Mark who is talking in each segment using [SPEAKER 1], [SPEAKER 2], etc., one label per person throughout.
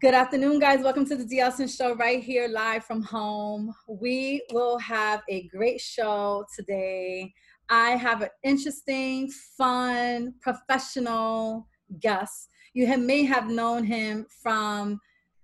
[SPEAKER 1] Good afternoon, guys. Welcome to the D'essence Show right here live from home. We will have a great show today. I have an interesting, fun, professional guest. You have, may have known him from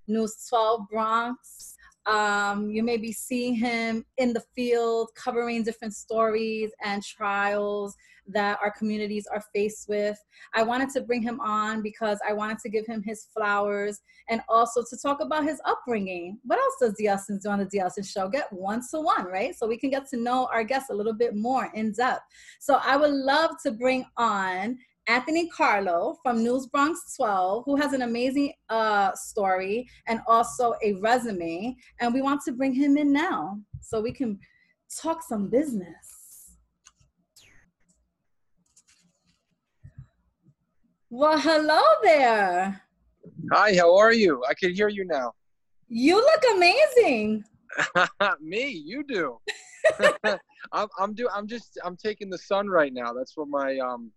[SPEAKER 1] News 12 Bronx. Um, you may be seeing him in the field covering different stories and trials that our communities are faced with. I wanted to bring him on because I wanted to give him his flowers and also to talk about his upbringing. What else does D'essence do on the D'essence show? Get one to one, right? So we can get to know our guests a little bit more in depth. So I would love to bring on Anthony Carlo from News Bronx 12, who has an amazing uh, story and also a resume. And we want to bring him in now so we can talk some business. Well, hello there.
[SPEAKER 2] Hi, how are you? I can hear you now.
[SPEAKER 1] You look amazing.
[SPEAKER 2] Me, you do. I'm, I'm do. I'm just. I'm taking the sun right now. That's what my um.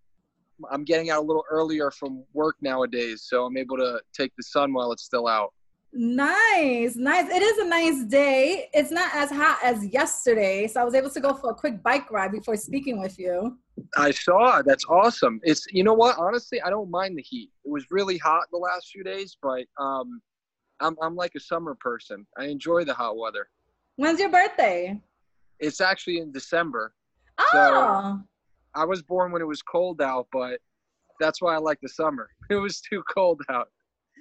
[SPEAKER 2] I'm getting out a little earlier from work nowadays, so I'm able to take the sun while it's still out.
[SPEAKER 1] Nice, nice. It is a nice day. It's not as hot as yesterday, so I was able to go for a quick bike ride before speaking with you.
[SPEAKER 2] I saw. That's awesome. It's you know what? Honestly, I don't mind the heat. It was really hot the last few days, but um, I'm I'm like a summer person. I enjoy the hot weather.
[SPEAKER 1] When's your birthday?
[SPEAKER 2] It's actually in December.
[SPEAKER 1] Oh. So
[SPEAKER 2] I was born when it was cold out, but that's why I like the summer. It was too cold out.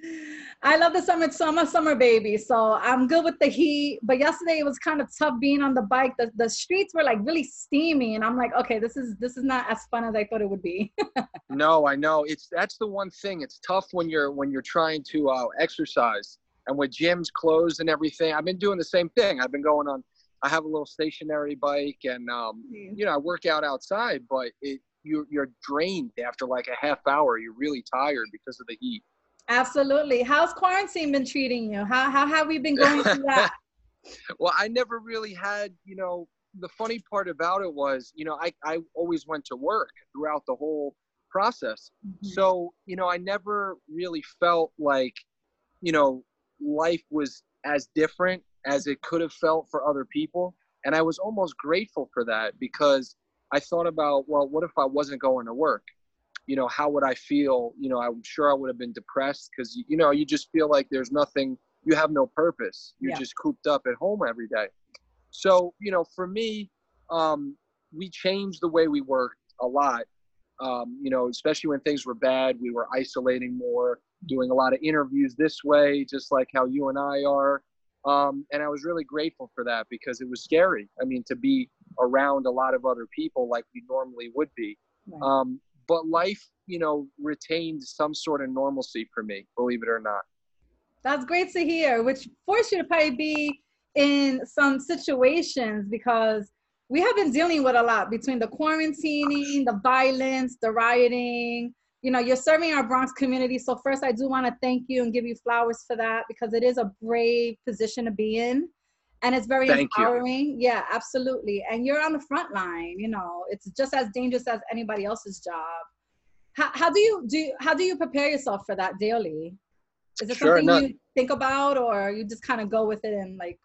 [SPEAKER 1] I love the summer, so I'm a summer baby. So I'm good with the heat. But yesterday it was kind of tough being on the bike. The, the streets were like really steamy, and I'm like, okay, this is this is not as fun as I thought it would be.
[SPEAKER 2] no, I know. It's that's the one thing. It's tough when you're when you're trying to uh, exercise and with gyms closed and everything. I've been doing the same thing. I've been going on. I have a little stationary bike, and um, you know, I work out outside, but it you you're drained after like a half hour. You're really tired because of the heat.
[SPEAKER 1] Absolutely. How's quarantine been treating you? How how have we been going through that?
[SPEAKER 2] well, I never really had, you know, the funny part about it was, you know, I, I always went to work throughout the whole process. Mm-hmm. So, you know, I never really felt like, you know, life was as different as it could have felt for other people. And I was almost grateful for that because I thought about, well, what if I wasn't going to work? You know, how would I feel? You know, I'm sure I would have been depressed because, you know, you just feel like there's nothing, you have no purpose. You're yeah. just cooped up at home every day. So, you know, for me, um, we changed the way we worked a lot. Um, you know, especially when things were bad, we were isolating more, doing a lot of interviews this way, just like how you and I are. Um, and I was really grateful for that because it was scary. I mean, to be around a lot of other people like we normally would be. Right. Um, but life, you know, retained some sort of normalcy for me, believe it or not.
[SPEAKER 1] That's great to hear, which forced you to probably be in some situations because we have been dealing with a lot between the quarantining, the violence, the rioting. You know, you're serving our Bronx community. So, first, I do want to thank you and give you flowers for that because it is a brave position to be in and it's very Thank empowering. You. Yeah, absolutely. And you're on the front line. You know, it's just as dangerous as anybody else's job. How, how do you do? How do you prepare yourself for that daily? Is it sure, something not, you think about, or you just kind of go with it and like?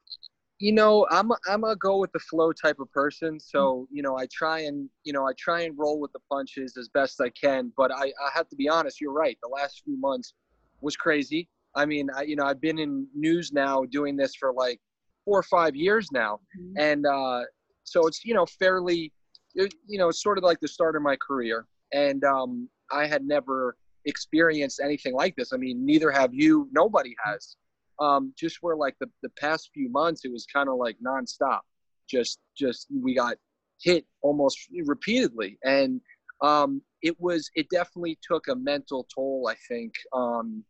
[SPEAKER 2] You know, I'm a, I'm a go with the flow type of person. So mm-hmm. you know, I try and you know I try and roll with the punches as best I can. But I, I have to be honest. You're right. The last few months was crazy. I mean, I, you know, I've been in news now doing this for like four or five years now, mm-hmm. and uh, so it's you know fairly, you know, it's sort of like the start of my career, and um, I had never experienced anything like this. I mean, neither have you. Nobody has. Um, just where like the the past few months, it was kind of like nonstop. Just just we got hit almost repeatedly, and um, it was it definitely took a mental toll. I think. Um,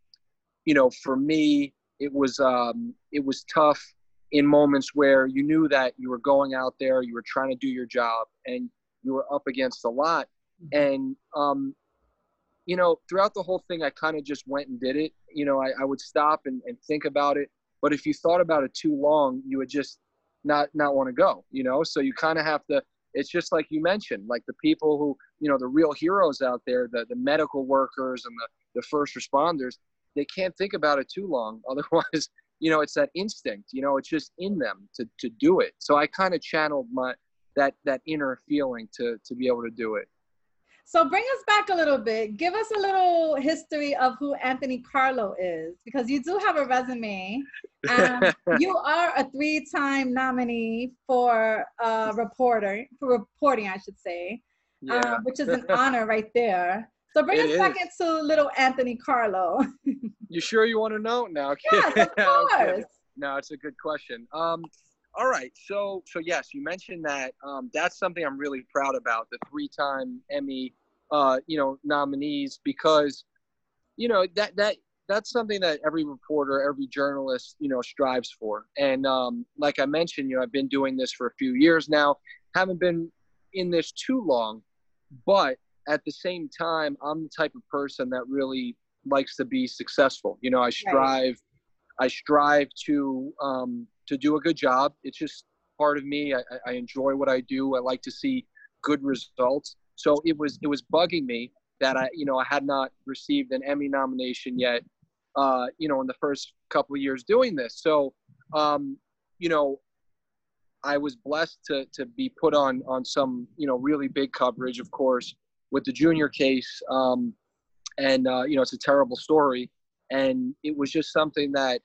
[SPEAKER 2] you know, for me, it was um, it was tough in moments where you knew that you were going out there, you were trying to do your job, and you were up against a lot. Mm-hmm. And, um, you know, throughout the whole thing, I kind of just went and did it. You know, I, I would stop and, and think about it. But if you thought about it too long, you would just not not want to go. You know, so you kind of have to. It's just like you mentioned, like the people who, you know, the real heroes out there, the the medical workers and the the first responders they can't think about it too long. Otherwise, you know, it's that instinct. You know, it's just in them to to do it. So I kind of channeled my that that inner feeling to to be able to do it.
[SPEAKER 1] So bring us back a little bit. Give us a little history of who Anthony Carlo is, because you do have a resume. Um, you are a three-time nominee for a reporter for reporting, I should say, yeah. um, which is an honor right there. So bring it us back into little Anthony Carlo.
[SPEAKER 2] you sure you want to know? No,
[SPEAKER 1] yes, of course.
[SPEAKER 2] no, it's a good question. Um, all right. So, so yes, you mentioned that. Um, that's something I'm really proud about. The three-time Emmy, uh, you know, nominees because, you know, that that that's something that every reporter, every journalist, you know, strives for. And um, like I mentioned, you know, I've been doing this for a few years now. Haven't been in this too long, but at the same time, I'm the type of person that really likes to be successful. You know, I strive. Right. I strive to um, to do a good job. It's just part of me. I, I enjoy what I do. I like to see good results. So it was it was bugging me that I you know I had not received an Emmy nomination yet. Uh, you know, in the first couple of years doing this. So, um, you know, I was blessed to to be put on on some you know really big coverage, of course, with the junior case. Um, and uh, you know, it's a terrible story, and it was just something that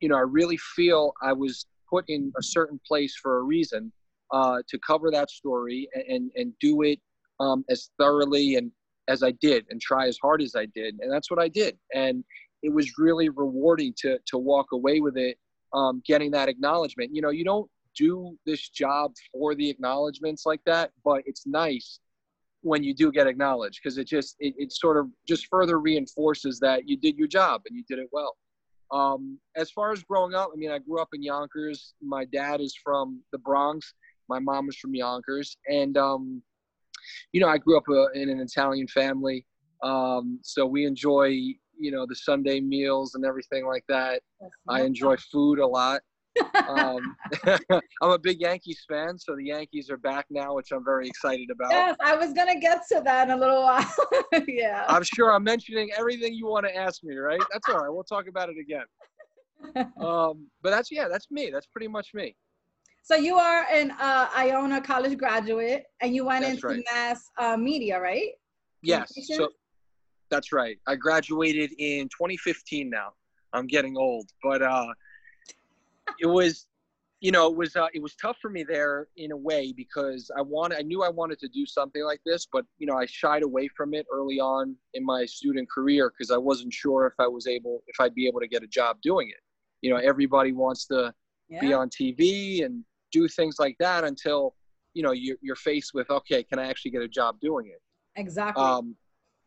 [SPEAKER 2] you know, I really feel I was put in a certain place for a reason uh, to cover that story and, and, and do it um, as thoroughly and as I did and try as hard as I did. And that's what I did. And it was really rewarding to, to walk away with it, um, getting that acknowledgement. You know, you don't do this job for the acknowledgments like that, but it's nice when you do get acknowledged because it just, it, it sort of just further reinforces that you did your job and you did it well. Um, as far as growing up, I mean, I grew up in Yonkers. My dad is from the Bronx. My mom is from Yonkers, and um, you know, I grew up uh, in an Italian family. Um, so we enjoy, you know, the Sunday meals and everything like that. I enjoy food a lot um, I'm a big Yankees fan, so the Yankees are back now, which I'm very excited about.
[SPEAKER 1] Yes, I was gonna get to that in a little while. yeah.
[SPEAKER 2] I'm sure I'm mentioning everything you want to ask me, right? That's all right. We'll talk about it again. um, but that's yeah, that's me. That's pretty much me.
[SPEAKER 1] So you are an uh, Iona College graduate, and you went that's into right. mass uh, media, right?
[SPEAKER 2] Yes. So that's right. I graduated in 2015. Now I'm getting old, but uh, it was you know it was uh, it was tough for me there in a way because I wanted I knew I wanted to do something like this, but you know I shied away from it early on in my student career because I wasn't sure if I was able if I'd be able to get a job doing it. You know, everybody wants to yeah. be on TV and do things like that until you know you're, you're faced with okay, can I actually get a job doing it?
[SPEAKER 1] Exactly.
[SPEAKER 2] Um,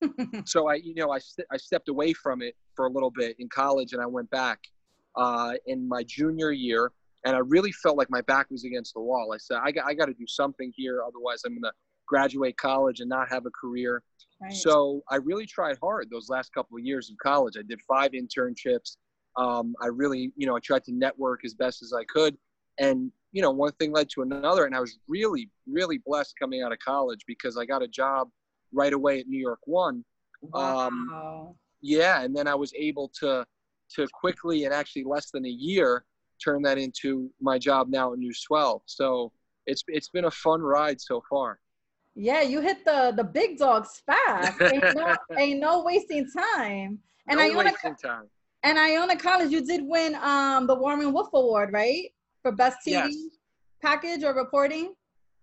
[SPEAKER 2] so I you know I st- I stepped away from it for a little bit in college and I went back uh, in my junior year, and I really felt like my back was against the wall. I said, I got, I got to do something here, otherwise I'm going to graduate college and not have a career. Right. So I really tried hard those last couple of years of college. I did five internships. Um, I really, you know, I tried to network as best as I could, and you know, one thing led to another, and I was really, really blessed coming out of college because I got a job right away at New York One.
[SPEAKER 1] Um, wow.
[SPEAKER 2] Um, yeah, and then I was able to to quickly and actually less than a year turn that into my job now at News 12. So it's it's been a fun ride so far.
[SPEAKER 1] Yeah, you hit the the big dogs fast. ain't, no, ain't no wasting time.
[SPEAKER 2] And no Iona, wasting time.
[SPEAKER 1] And Iona College, you did win um the Warner Wolf Award, right? For best TV yes. package or reporting.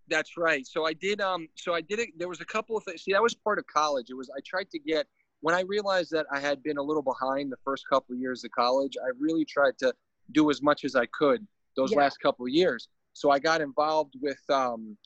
[SPEAKER 2] That's right. So I did. Um. So I did it. There was a couple of things. See, that was part of college. It was. I tried to get when I realized that I had been a little behind the first couple of years of college, I really tried to do as much as I could those yeah. last couple of years. So I got involved with um,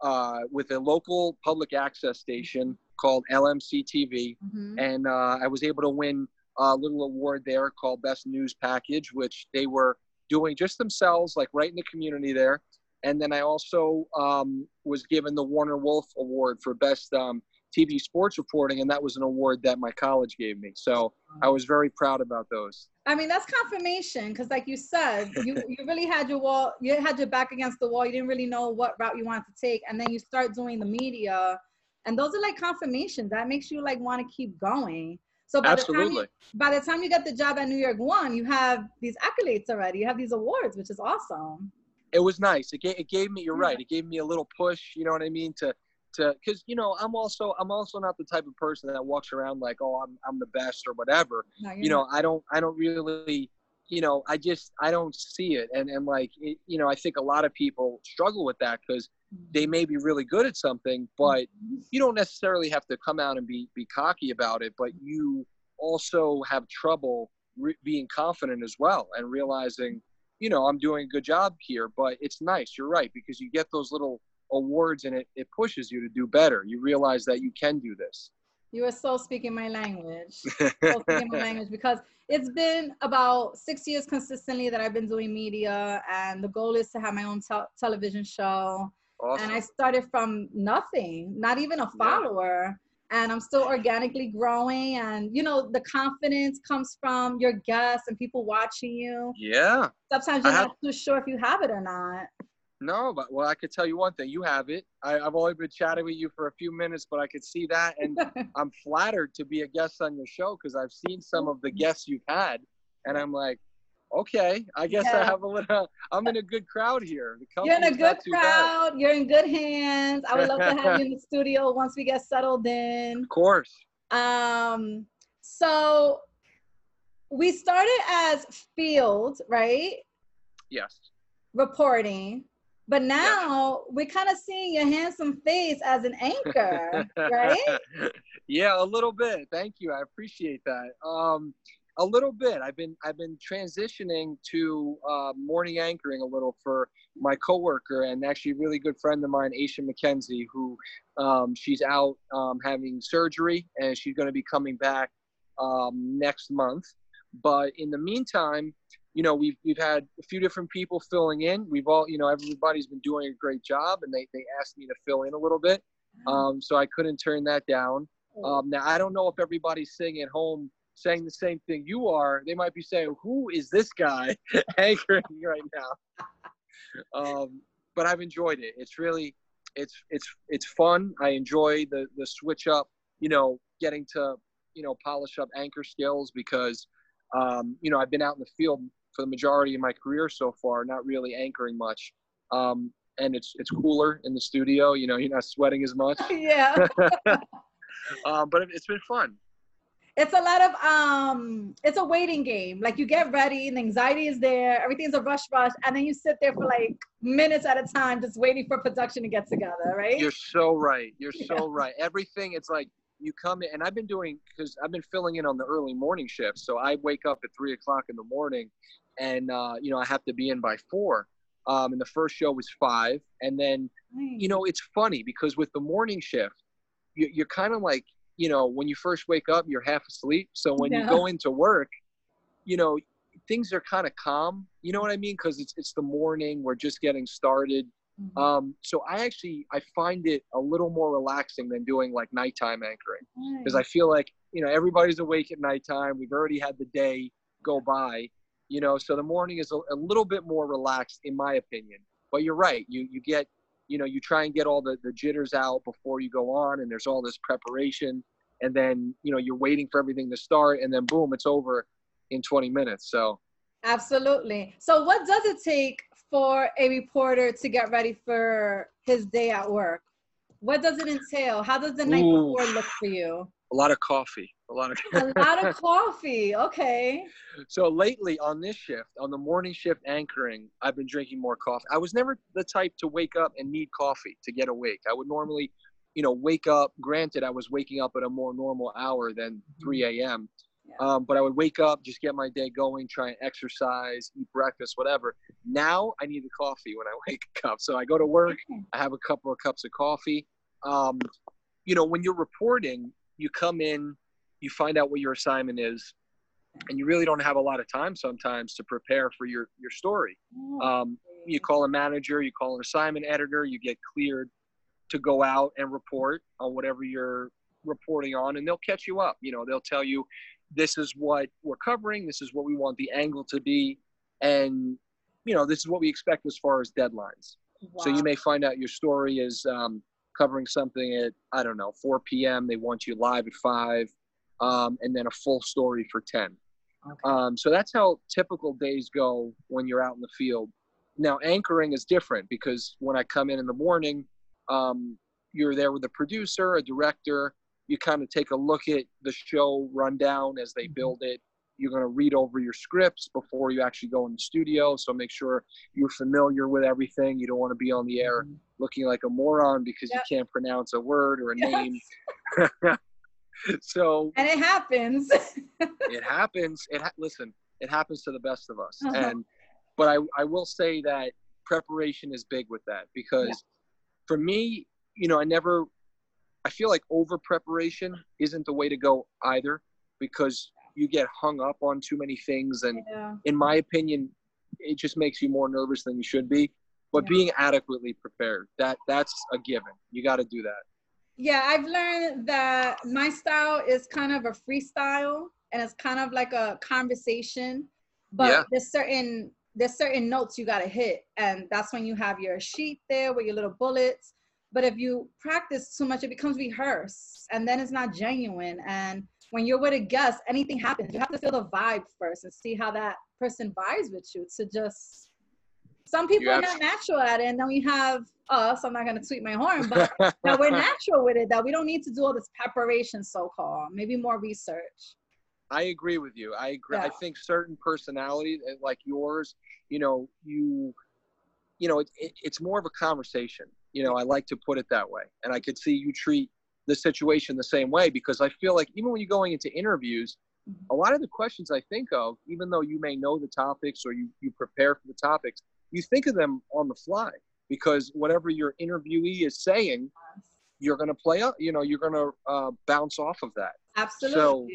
[SPEAKER 2] uh, with a local public access station called LMC TV, mm-hmm. and uh, I was able to win a little award there called Best News Package, which they were doing just themselves, like right in the community there. And then I also um, was given the Warner Wolf Award for Best um, TV sports reporting, and that was an award that my college gave me. So I was very proud about those.
[SPEAKER 1] I mean, that's confirmation because, like you said, you, you really had your wall, you had your back against the wall. You didn't really know what route you wanted to take, and then you start doing the media, and those are like confirmations that makes you like want to keep going. So by
[SPEAKER 2] Absolutely.
[SPEAKER 1] the time you, by the time you get the job at New York One, you have these accolades already. You have these awards, which is awesome.
[SPEAKER 2] It was nice. It gave, it gave me. You're
[SPEAKER 1] Yeah.
[SPEAKER 2] right. It gave me a little push. You know what I mean? To to because you know I'm also I'm also not the type of person that walks around like oh I'm I'm the best or whatever.
[SPEAKER 1] No,
[SPEAKER 2] you know i don't i don't really you know i just i don't see it. And and like it, you know i think a lot of people struggle with that because
[SPEAKER 1] mm-hmm.
[SPEAKER 2] they may be really good at something but mm-hmm. you don't necessarily have to come out and be be cocky about it but you also have trouble re- being confident as well and realizing you know i'm doing a good job here but it's nice. You're right because you get those little awards and it, it pushes you to do better you realize that you can do this
[SPEAKER 1] You are so speaking my language. so speaking my language because it's been about six years consistently that I've been doing media, and the goal is to have my own tel- television show.
[SPEAKER 2] awesome.
[SPEAKER 1] And I started from nothing, not even a follower. And I'm still organically growing. And, you know, the confidence comes from your guests and people watching you.
[SPEAKER 2] yeah
[SPEAKER 1] Sometimes you're
[SPEAKER 2] have-
[SPEAKER 1] not too sure if you have it or not.
[SPEAKER 2] No, but well, I could tell you one thing. You have it. I, I've only been chatting with you for a few minutes, but I could see that, and I'm flattered to be a guest on your show because I've seen some of the guests you've had, and I'm like, okay, I guess I have a little. I'm in a good crowd here.
[SPEAKER 1] You're in a good
[SPEAKER 2] too bad.
[SPEAKER 1] crowd. You're in good hands. I would love to have you in the studio once we get settled in.
[SPEAKER 2] Of course.
[SPEAKER 1] Um, so we started as field, right?
[SPEAKER 2] Yes.
[SPEAKER 1] Reporting. But now we're kind of seeing your handsome face as an anchor, right?
[SPEAKER 2] yeah, a little bit. Thank you. I appreciate that. Um, a little bit. I've been I've been transitioning to uh, morning anchoring a little for my coworker and actually a really good friend of mine, Aisha McKenzie, who um, she's out um, having surgery and she's going to be coming back um, next month. But in the meantime, you know, we've we've had a few different people filling in. We've all, you know, everybody's been doing a great job, and they they asked me to fill in a little bit, um, so I couldn't turn that down. Um, now I don't know if everybody's sitting at home saying the same thing you are. They might be saying, "Who is this guy anchoring right now?" um, but I've enjoyed it. It's really, it's it's it's fun. I enjoy the the switch up. You know, getting to you know polish up anchor skills because um, you know I've been out in the field for the majority of my career so far, not really anchoring much. Um, and it's it's cooler in the studio. You know, you're not sweating as much.
[SPEAKER 1] yeah.
[SPEAKER 2] um, but it, it's been fun.
[SPEAKER 1] It's a lot of um it's a waiting game. Like you get ready and the anxiety is there, everything's a rush rush, and then you sit there for like minutes at a time just waiting for production to get together, right?
[SPEAKER 2] You're so right. You're so right. Everything, it's like you come in, and I've been doing because I've been filling in on the early morning shift. So I wake up at three o'clock in the morning, and uh, you know I have to be in by four. Um, and the first show was five, and then you know it's funny because with the morning shift, you, you're kind of like you know when you first wake up, you're half asleep. So when you go into work, you know things are kind of calm. You know what I mean? Because it's it's the morning. We're just getting started.
[SPEAKER 1] Mhm.
[SPEAKER 2] Um, so I actually I find it a little more relaxing than doing like nighttime anchoring because I feel like you know everybody's awake at nighttime. We've already had the day go by, you know. So the morning is a, a little bit more relaxed, in my opinion. But you're right. You you get you know you try and get all the the jitters out before you go on, and there's all this preparation, and then you know you're waiting for everything to start, and then boom, it's over in 20 minutes. So
[SPEAKER 1] Absolutely. So, what does it take for a reporter to get ready for his day at work? What does it entail? How does the night
[SPEAKER 2] Ooh.
[SPEAKER 1] before look for you?
[SPEAKER 2] a lot of coffee, a lot of.
[SPEAKER 1] A lot of coffee. Okay.
[SPEAKER 2] So lately on this shift, on the morning shift anchoring, I've been drinking more coffee. I was never the type to wake up and need coffee to get awake. I would normally, you know, wake up. Granted, I was waking up at a more normal hour than 3 a.m.
[SPEAKER 1] Yeah.
[SPEAKER 2] Um, but I would wake up, just get my day going, try and exercise, eat breakfast, whatever. Now I need the coffee when I wake up. So I go to work, I have a couple of cups of coffee. Um, you know, when you're reporting, you come in, you find out what your assignment is, and you really don't have a lot of time sometimes to prepare for your your story. Um, you call a manager, you call an assignment editor, you get cleared to go out and report on whatever you're reporting on, and they'll catch you up. You know, they'll tell you this is what we're covering, this is what we want the angle to be, and you know this is what we expect as far as deadlines. So you may find out your story is um, covering something at I don't know 4 p.m. They want you live at five. Um, and then a full story for 10.
[SPEAKER 1] Okay.
[SPEAKER 2] Um, so that's how typical days go when you're out in the field. Now, anchoring is different because when I come in in the morning, um, you're there with a producer, a director. You kind of take a look at the show rundown as they
[SPEAKER 1] Mhm.
[SPEAKER 2] build it. You're going to read over your scripts before you actually go in the studio. So make sure you're familiar with everything. You don't want to be on the air
[SPEAKER 1] Mhm.
[SPEAKER 2] looking like a moron because
[SPEAKER 1] Yep.
[SPEAKER 2] you can't pronounce a word or a
[SPEAKER 1] Yes.
[SPEAKER 2] name. so
[SPEAKER 1] And it happens.
[SPEAKER 2] it happens. It ha- listen. It happens to the best of us.
[SPEAKER 1] Uh-huh.
[SPEAKER 2] And but I I will say that preparation is big with that because
[SPEAKER 1] Yeah.
[SPEAKER 2] for me, you know, I never. I feel like over preparation isn't the way to go either because you get hung up on too many things and
[SPEAKER 1] yeah.
[SPEAKER 2] in my opinion it just makes you more nervous than you should be but
[SPEAKER 1] Yeah.
[SPEAKER 2] being adequately prepared that that's a given you got to do that
[SPEAKER 1] Yeah, I've learned that my style is kind of a freestyle and it's kind of like a conversation. But
[SPEAKER 2] Yeah.
[SPEAKER 1] there's certain there's certain notes you gotta hit. And that's when you have your sheet there with your little bullets. But if you practice too much, it becomes rehearsed and then it's not genuine. And when you're with a guest, anything happens. You have to feel the vibe first and see how that person vibes with you to just some people are not natural at it, and then we have us. I'm not gonna tweet my horn, but that we're natural with it that we don't need to do all this preparation so-called maybe more research
[SPEAKER 2] i agree with you i agree i think certain personalities uh, like yours you know you you know it, it, it's more of a conversation you know i like to put it that way and i could see you treat the situation the same way because i feel like even when you're going into interviews
[SPEAKER 1] Mhm.
[SPEAKER 2] a lot of the questions i think of even though you may know the topics or you, you prepare for the topics you think of them on the fly because whatever your interviewee is saying you're going to play up you know you're going to uh, bounce off of that.
[SPEAKER 1] Absolutely.
[SPEAKER 2] So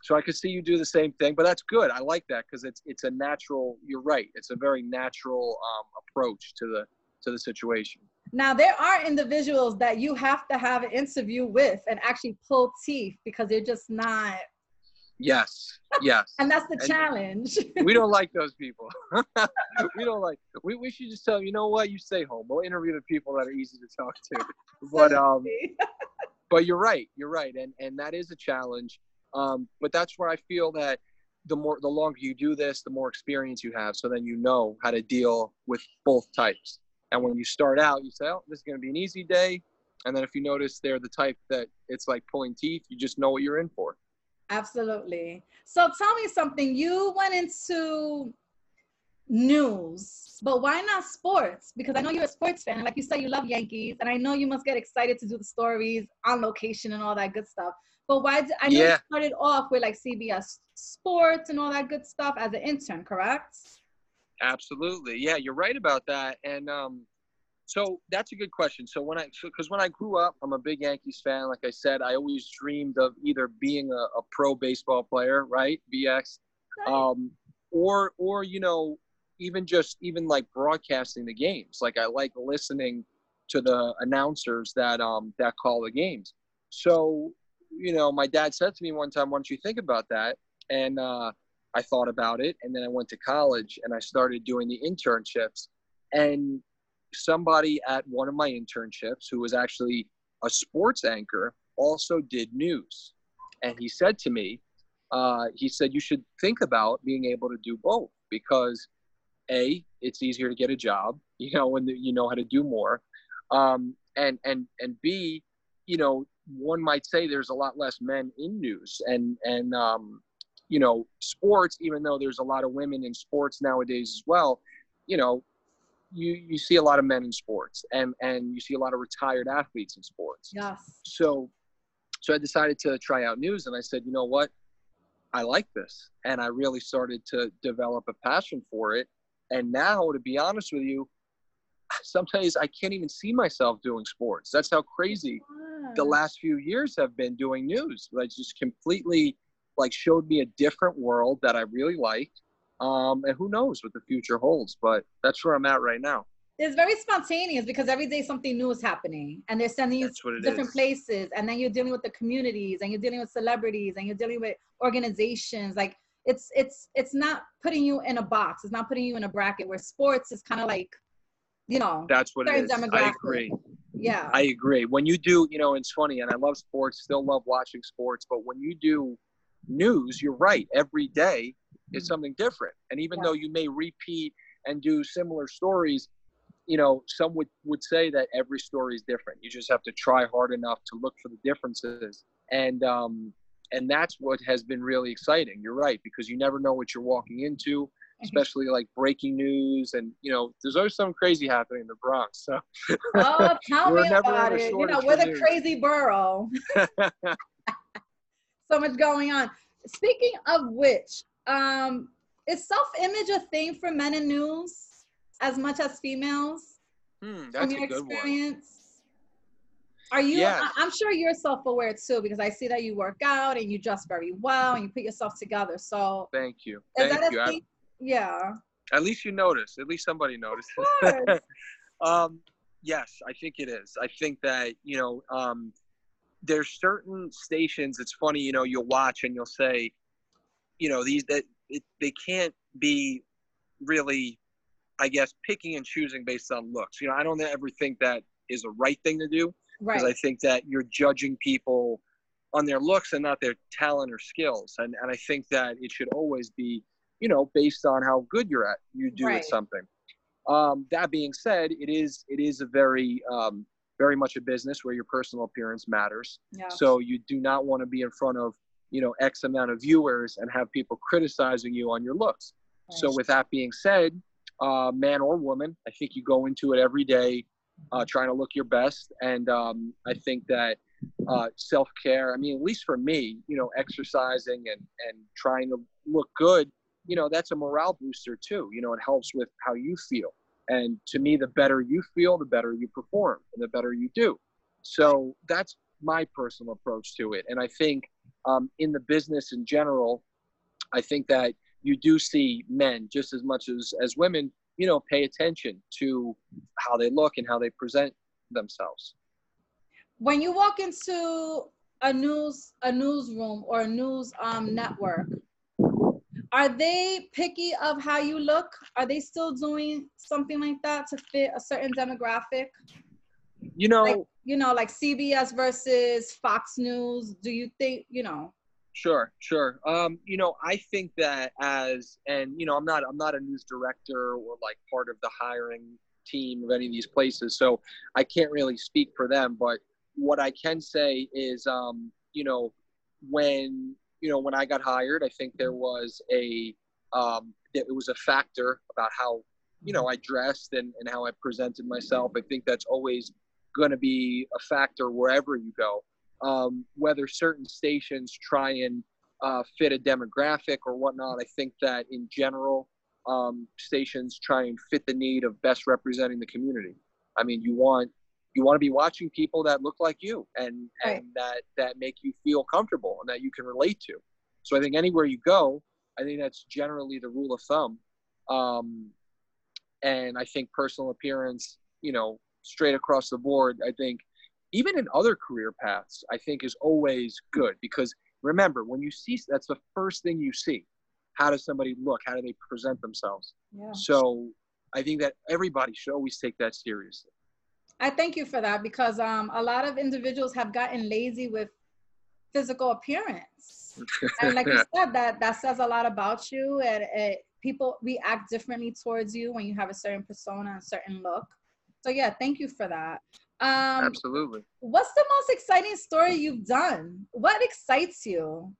[SPEAKER 2] so i could see you do the same thing but that's good. I like that because it's it's a natural you're right it's a very natural um, approach to the to the situation.
[SPEAKER 1] Now there are individuals that you have to have an interview with and actually pull teeth because they're just not
[SPEAKER 2] yes yes.
[SPEAKER 1] And that's the
[SPEAKER 2] And-
[SPEAKER 1] challenge.
[SPEAKER 2] we don't like those people. We don't like we, we should just tell them you know what? You stay home. We'll interview the people that are easy to talk to. But um but you're right you're right. And and that is a challenge. Um but that's where i feel that the more the longer you do this the more experience you have. So then you know how to deal with both types. And when you start out you say oh this is going to be an easy day. And then if you notice they're the type that it's like pulling teeth you just know what you're in for
[SPEAKER 1] Absolutely. So tell me something. You went into news, but why not sports? Because I know you're a sports fan. Like you said, you love Yankees, and I know you must get excited to do the stories on location and all that good stuff. But why? Did, I know you started off with like CBS Sports and all that good stuff as an intern, correct?
[SPEAKER 2] Absolutely. Yeah, you're right about that. And um, so that's a good question. So when I, because when I grew up, I'm a big Yankees fan. Like I said, I always dreamed of either being a, a pro baseball player, right, BX, um, or or you know, even just even like broadcasting the games. Like I like listening to the announcers that um that call the games. So you know, my dad said to me one time, "Why don't you think about that?" And uh, I thought about it, and then I went to college and I started doing the internships. And somebody at one of my internships, who was actually a sports anchor, also did news. And he said to me, uh, he said, you should think about being able to do both because a it's easier to get a job you know when you know how to do more um, and and and b you know one might say there's a lot less men in news and and um, you know sports even though there's a lot of women in sports nowadays as well you know you you see a lot of men in sports and and you see a lot of retired athletes in sports.
[SPEAKER 1] Yes.
[SPEAKER 2] so so i decided to try out news and i said you know what? I like this. And i really started to develop a passion for it. And now to be honest with you sometimes i can't even see myself doing sports. That's how crazy the last few years have been doing news. Like just completely like showed me a different world that i really liked um, and who knows what the future holds but that's where i'm at right now
[SPEAKER 1] it's very spontaneous because every day something new is happening and they're sending you
[SPEAKER 2] it
[SPEAKER 1] different
[SPEAKER 2] is.
[SPEAKER 1] places and then you're dealing with the communities and you're dealing with celebrities and you're dealing with organizations like it's it's it's not putting you in a box it's not putting you in a bracket where sports is kind of like you know
[SPEAKER 2] that's what it is i agree
[SPEAKER 1] Yeah.
[SPEAKER 2] I agree. When you do, you know, it's funny, and I love sports, still love watching sports, but when you do news, you're right. Every day is
[SPEAKER 1] Mhm.
[SPEAKER 2] something different. And even
[SPEAKER 1] Yeah.
[SPEAKER 2] though you may repeat and do similar stories, you know, some would, would say that every story is different. You just have to try hard enough to look for the differences. And, um, and that's what has been really exciting. You're right, because you never know what you're walking into,
[SPEAKER 1] Mm-hmm.
[SPEAKER 2] especially like breaking news. And, you know, there's always something crazy happening in the Bronx. So
[SPEAKER 1] Oh, tell
[SPEAKER 2] We're
[SPEAKER 1] me
[SPEAKER 2] never
[SPEAKER 1] about it. You know, we're the
[SPEAKER 2] news.
[SPEAKER 1] crazy borough. so much going on. Speaking of which, um, is self-image a thing for men in news as much as females?
[SPEAKER 2] hmm,
[SPEAKER 1] from
[SPEAKER 2] that's
[SPEAKER 1] your
[SPEAKER 2] a good one.
[SPEAKER 1] experience? Are you?
[SPEAKER 2] Yes.
[SPEAKER 1] I'm sure you're self-aware too, because I see that you work out and you dress very well and you put yourself together. So
[SPEAKER 2] Thank you.
[SPEAKER 1] is
[SPEAKER 2] Thank
[SPEAKER 1] that
[SPEAKER 2] you.
[SPEAKER 1] a
[SPEAKER 2] I-
[SPEAKER 1] thing? Yeah.
[SPEAKER 2] at least you notice. At least somebody noticed.
[SPEAKER 1] Of course.
[SPEAKER 2] um, yes, I think it is. I think that you know, um, there's certain stations. It's funny, you know, you'll watch and you'll say, you know, these that it, they can't be really, I guess, picking and choosing based on looks. You know, I don't ever think that is a right thing to do because
[SPEAKER 1] right.
[SPEAKER 2] I think that you're judging people on their looks and not their talent or skills. And and I think that it should always be, you know, based on how good you're at you do
[SPEAKER 1] Right.
[SPEAKER 2] at something. Um, that being said, it is it is a very um, very much a business where your personal appearance matters.
[SPEAKER 1] yeah.
[SPEAKER 2] So you do not want to be in front of you know X amount of viewers and have people criticizing you on your looks. So with that being said, uh, man or woman, I think you go into it every day uh, trying to look your best, and um, I think that uh, self care. I mean, at least for me, you know, exercising and and trying to look good, you know, that's a morale booster too. You know, it helps with how you feel, and to me, the better you feel, the better you perform, and the better you do. So that's my personal approach to it, and I think um, in the business in general, I think that you do see men just as much as as women you know pay attention to how they look and how they present themselves.
[SPEAKER 1] When you walk into a news a newsroom or a news um, network are they picky of how you look? Are they still doing something like that to fit a certain demographic?
[SPEAKER 2] You know
[SPEAKER 1] Like- you know like cbs versus fox news do you think you know?
[SPEAKER 2] Sure sure. Um you know i think that as and you know i'm not i'm not a news director or like part of the hiring team of any of these places so i can't really speak for them but what i can say is um you know when you know when i got hired i think there was a um it was a factor about how you know i dressed and, and how i presented myself. I think that's always going to be a factor wherever you go. Um, whether certain stations try and uh, fit a demographic or whatnot i think that in general um, stations try and fit the need of best representing the community. I mean you want you want to be watching people that look like you and
[SPEAKER 1] Right.
[SPEAKER 2] and that that make you feel comfortable and that you can relate to. So i think anywhere you go i think that's generally the rule of thumb. Um, and i think personal appearance you know straight across the board i think even in other career paths i think is always good because remember when you see that's the first thing you see how does somebody look how do they present themselves
[SPEAKER 1] yeah
[SPEAKER 2] so i think that everybody should always take that seriously
[SPEAKER 1] I thank you for that because um, a lot of individuals have gotten lazy with physical appearance. And like you said, that that says a lot about you. And it, people react differently towards you when you have a certain persona and certain look. So yeah, thank you for that. Um,
[SPEAKER 2] absolutely
[SPEAKER 1] what's the most exciting story you've done? What excites you?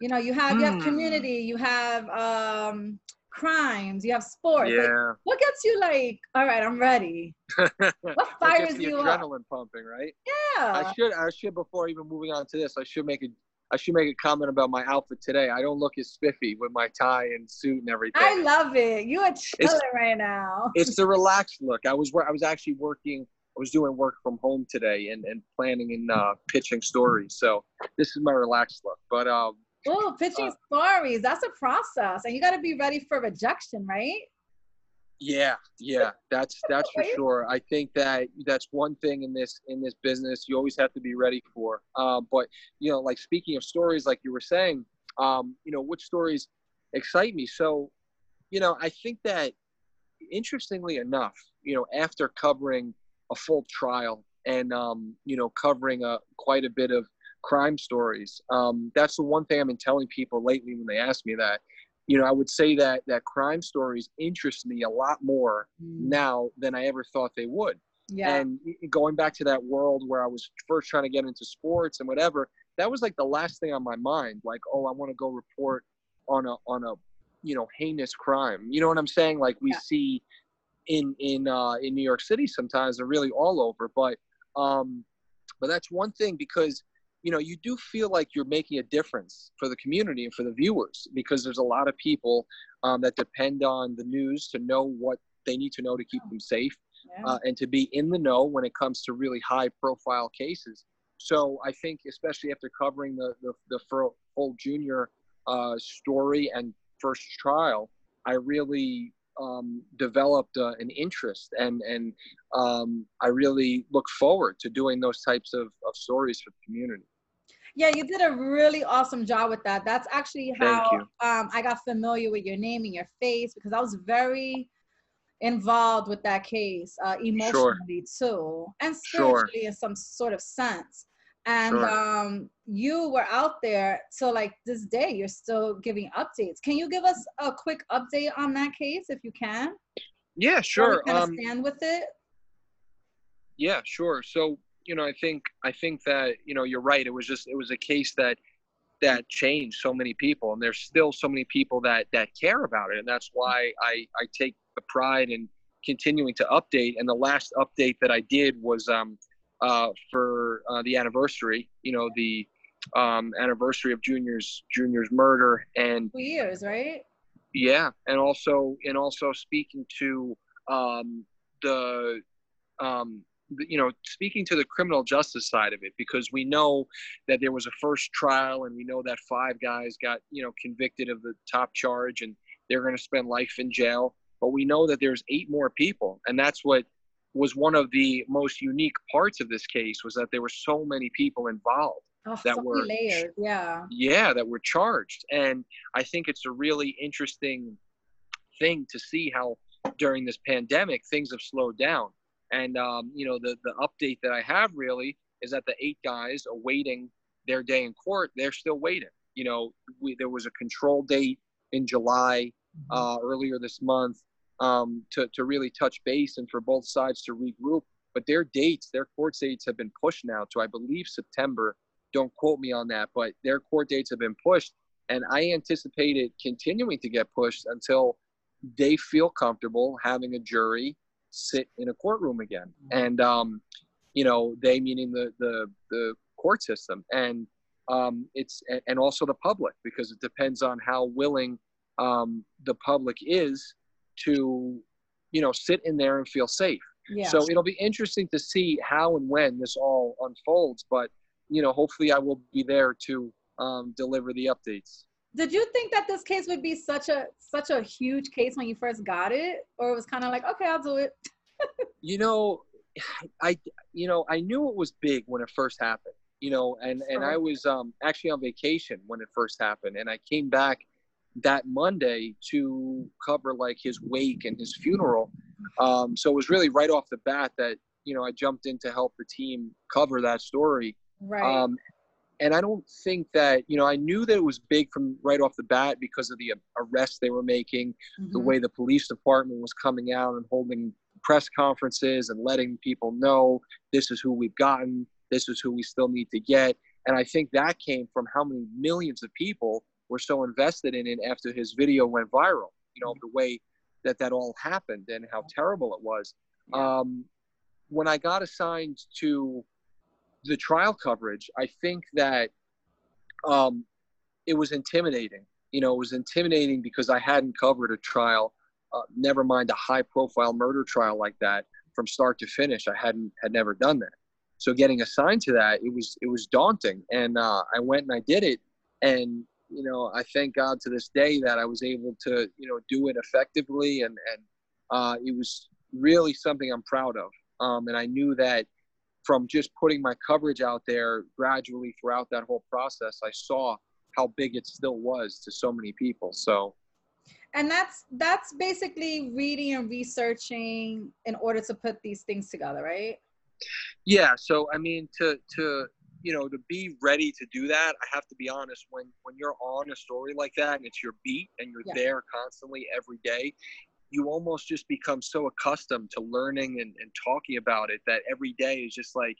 [SPEAKER 1] You know, you have you have
[SPEAKER 2] Hmm.
[SPEAKER 1] community, you have um, crimes, you have sports. Like,
[SPEAKER 2] yeah
[SPEAKER 1] what gets you like? All right, I'm ready. What fires you up?
[SPEAKER 2] adrenaline pumping right
[SPEAKER 1] Yeah.
[SPEAKER 2] I should I should before even moving on to this I should make a I should make a comment about my outfit today. I don't look as spiffy with my tie and suit and everything.
[SPEAKER 1] I love it. You are chilling right now.
[SPEAKER 2] it's the relaxed look. I was I was actually working. I was doing work from home today and, and planning and uh, pitching stories. So this is my relaxed look. But um,
[SPEAKER 1] Oh, pitching
[SPEAKER 2] Uh,
[SPEAKER 1] stories. That's a process. And you got to be ready for rejection, right?
[SPEAKER 2] Yeah, yeah, that's that's for sure. I think that that's one thing in this in this business you always have to be ready for. Uh, but you know, like speaking of stories, like you were saying, um, you know, which stories excite me? So, you know, I think that interestingly enough, you know, after covering a full trial and um, you know covering a quite a bit of crime stories. Um, that's the one thing I've been telling people lately when they ask me that. You know, I would say that that crime stories interest me a lot more mm. now than I ever thought they would. Yeah. And going back to that world where I was first trying to get into sports and whatever, that was like the last thing on my mind. Like, oh, I want to go report on a on a you know heinous crime. You know what I'm saying? Like we yeah. see in in uh, in New York City sometimes they're really all over. But um, but that's one thing because you know you do feel like you're making a difference for the community and for the viewers because there's a lot of people um, that depend on the news to know what they need to know to keep them safe yeah. uh, and to be in the know when it comes to really high profile cases. So I think, especially after covering the the, the full junior uh, story and first trial, I really um, developed uh, an interest and and um, I really look forward to doing those types of, of stories for the community.
[SPEAKER 1] Yeah, you did a really awesome job with that. That's actually how um, I got familiar with your name and your face because I was very involved with that case uh, emotionally sure. too, and spiritually sure. in some sort of sense. And sure. um, you were out there so like this day. You're still giving updates. Can you give us a quick update on that case if you can?
[SPEAKER 2] Yeah, sure.
[SPEAKER 1] Kind um, stand with it.
[SPEAKER 2] Yeah, sure. So you know, I think I think that you know you're right. It was just it was a case that that changed so many people, and there's still so many people that that care about it, and that's why I I take the pride in continuing to update. And the last update that I did was um, uh, for uh, the anniversary. You know, the um, anniversary of Junior's Junior's murder and
[SPEAKER 1] two years, right?
[SPEAKER 2] Yeah, and also and also speaking to um, the um, you know speaking to the criminal justice side of it because we know that there was a first trial and we know that five guys got you know convicted of the top charge and they're going to spend life in jail. But we know that there's eight more people and that's what was one of the most unique parts of this case was that there were so many people involved
[SPEAKER 1] oh, that so were layers. yeah.
[SPEAKER 2] yeah that were charged. And i think it's a really interesting thing to see how during this pandemic things have slowed down and um, you know the the update that i have really is that the eight guys awaiting their day in court they're still waiting you know we, there was a control date in july mm-hmm. uh, earlier this month um, to, to really touch base and for both sides to regroup. But their dates, their court dates have been pushed now to, I believe, September. Don't quote me on that, but their court dates have been pushed. And I anticipate it continuing to get pushed until they feel comfortable having a jury sit in a courtroom again. And, um, you know, they meaning the, the, the court system. And um, it's, and also the public, because it depends on how willing um, the public is to you know sit in there and feel safe yeah. so it'll be interesting to see how and when this all unfolds but you know hopefully i will be there to um, deliver the updates
[SPEAKER 1] did you think that this case would be such a such a huge case when you first got it or it was kind of like okay i'll do it
[SPEAKER 2] you know i you know i knew it was big when it first happened you know and and i was um actually on vacation when it first happened and i came back that Monday to cover like his wake and his funeral. Um, so it was really right off the bat that you know I jumped in to help the team cover that story.
[SPEAKER 1] Right.
[SPEAKER 2] Um, and I don't think that you know I knew that it was big from right off the bat because of the arrests they were making, mm-hmm. the way the police department was coming out and holding press conferences and letting people know this is who we've gotten, this is who we still need to get. And I think that came from how many millions of people were so invested in it after his video went viral. You know, the way that that all happened and how terrible it was. Um, when I got assigned to the trial coverage, I think that um, it was intimidating. You know, it was intimidating because I hadn't covered a trial, uh, never mind a high-profile murder trial like that from start to finish. I hadn't had never done that. So getting assigned to that, it was it was daunting. And uh, I went and I did it, and you know, I thank God to this day that I was able to, you know, do it effectively, and and uh, it was really something I'm proud of. Um, and I knew that from just putting my coverage out there gradually throughout that whole process, I saw how big it still was to so many people. So,
[SPEAKER 1] and that's that's basically reading and researching in order to put these things together, right?
[SPEAKER 2] Yeah. So I mean, to to you know, to be ready to do that, I have to be honest. When when you're on a story like that and it's your beat and you're yeah. there constantly every day, you almost just become so accustomed to learning and, and talking about it that every day is just like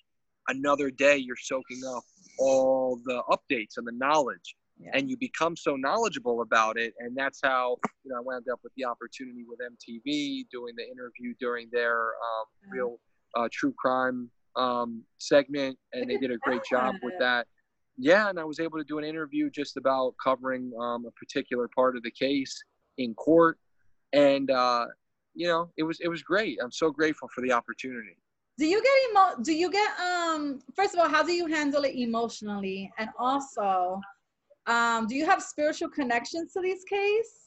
[SPEAKER 2] another day you're soaking up all the updates and the knowledge. Yeah. and you become so knowledgeable about it and that's how you know i wound up with the opportunity with mtv doing the interview during their um, real uh, true crime um, segment and they did a great job with that. Yeah and i was able to do an interview just about covering um, a particular part of the case in court and uh, you know it was it was great. I'm so grateful for the opportunity.
[SPEAKER 1] Do you get emo do you get um first of all how do you handle it emotionally? And also um do you have spiritual connections to these cases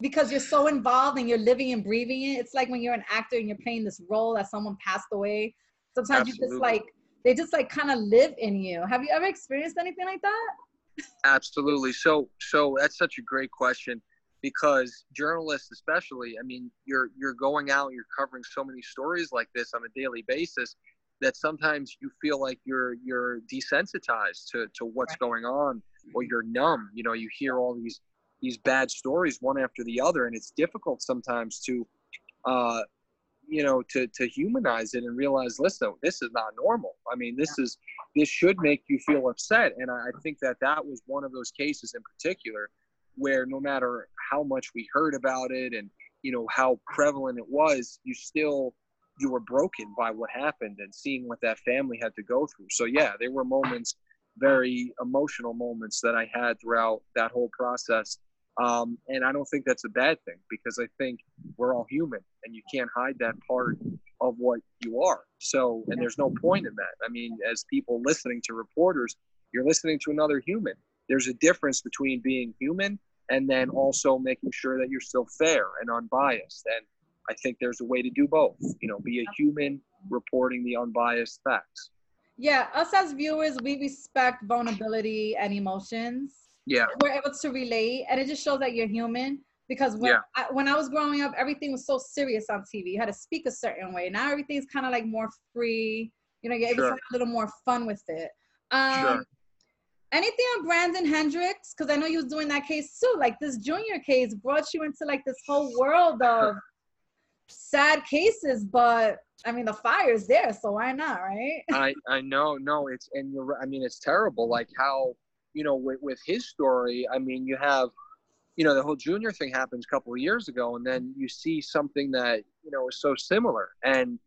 [SPEAKER 1] because you're so involved and you're living and breathing it. It's like when you're an actor and you're playing this role that someone passed away. Sometimes Absolutely. you just like they just like kind of live in you. Have you ever experienced anything like that?
[SPEAKER 2] Absolutely. So, so that's such a great question because journalists especially i mean you're you're going out you're covering so many stories like this on a daily basis that sometimes you feel like you're you're desensitized to to what's right. going on or you're numb you know you hear all these these bad stories one after the other and it's difficult sometimes to uh you know to to humanize it and realize listen this is not normal i mean this yeah. is this should make you feel upset and I, I think that that was one of those cases in particular where no matter how much we heard about it and you know how prevalent it was you still you were broken by what happened and seeing what that family had to go through. So yeah there were moments very emotional moments that i had throughout that whole process. Um, and i don't think that's a bad thing because i think we're all human and you can't hide that part of what you are. So and there's no point in that. I mean as people listening to reporters you're listening to another human. There's a difference between being human and then also making sure that you're still fair and unbiased. And I think there's a way to do both. You know, be a human reporting the unbiased facts.
[SPEAKER 1] Yeah, us as viewers, we respect vulnerability and emotions.
[SPEAKER 2] Yeah,
[SPEAKER 1] we're able to relate, and it just shows that you're human. Because when yeah. I, when I was growing up, everything was so serious on TV. You had to speak a certain way. Now everything's kind of like more free. You know, you're able sure. to have a little more fun with it. Um, sure anything on Brandon Hendricks? Because I know you was doing that case too. Like this junior case brought you into like this whole world of sad cases, but I mean the fire's there, so why not, right?
[SPEAKER 2] I I know, no, it's and you're I mean it's terrible. Like how you know with with his story. I mean you have you know the whole junior thing happens a couple of years ago, and then you see something that you know is so similar, and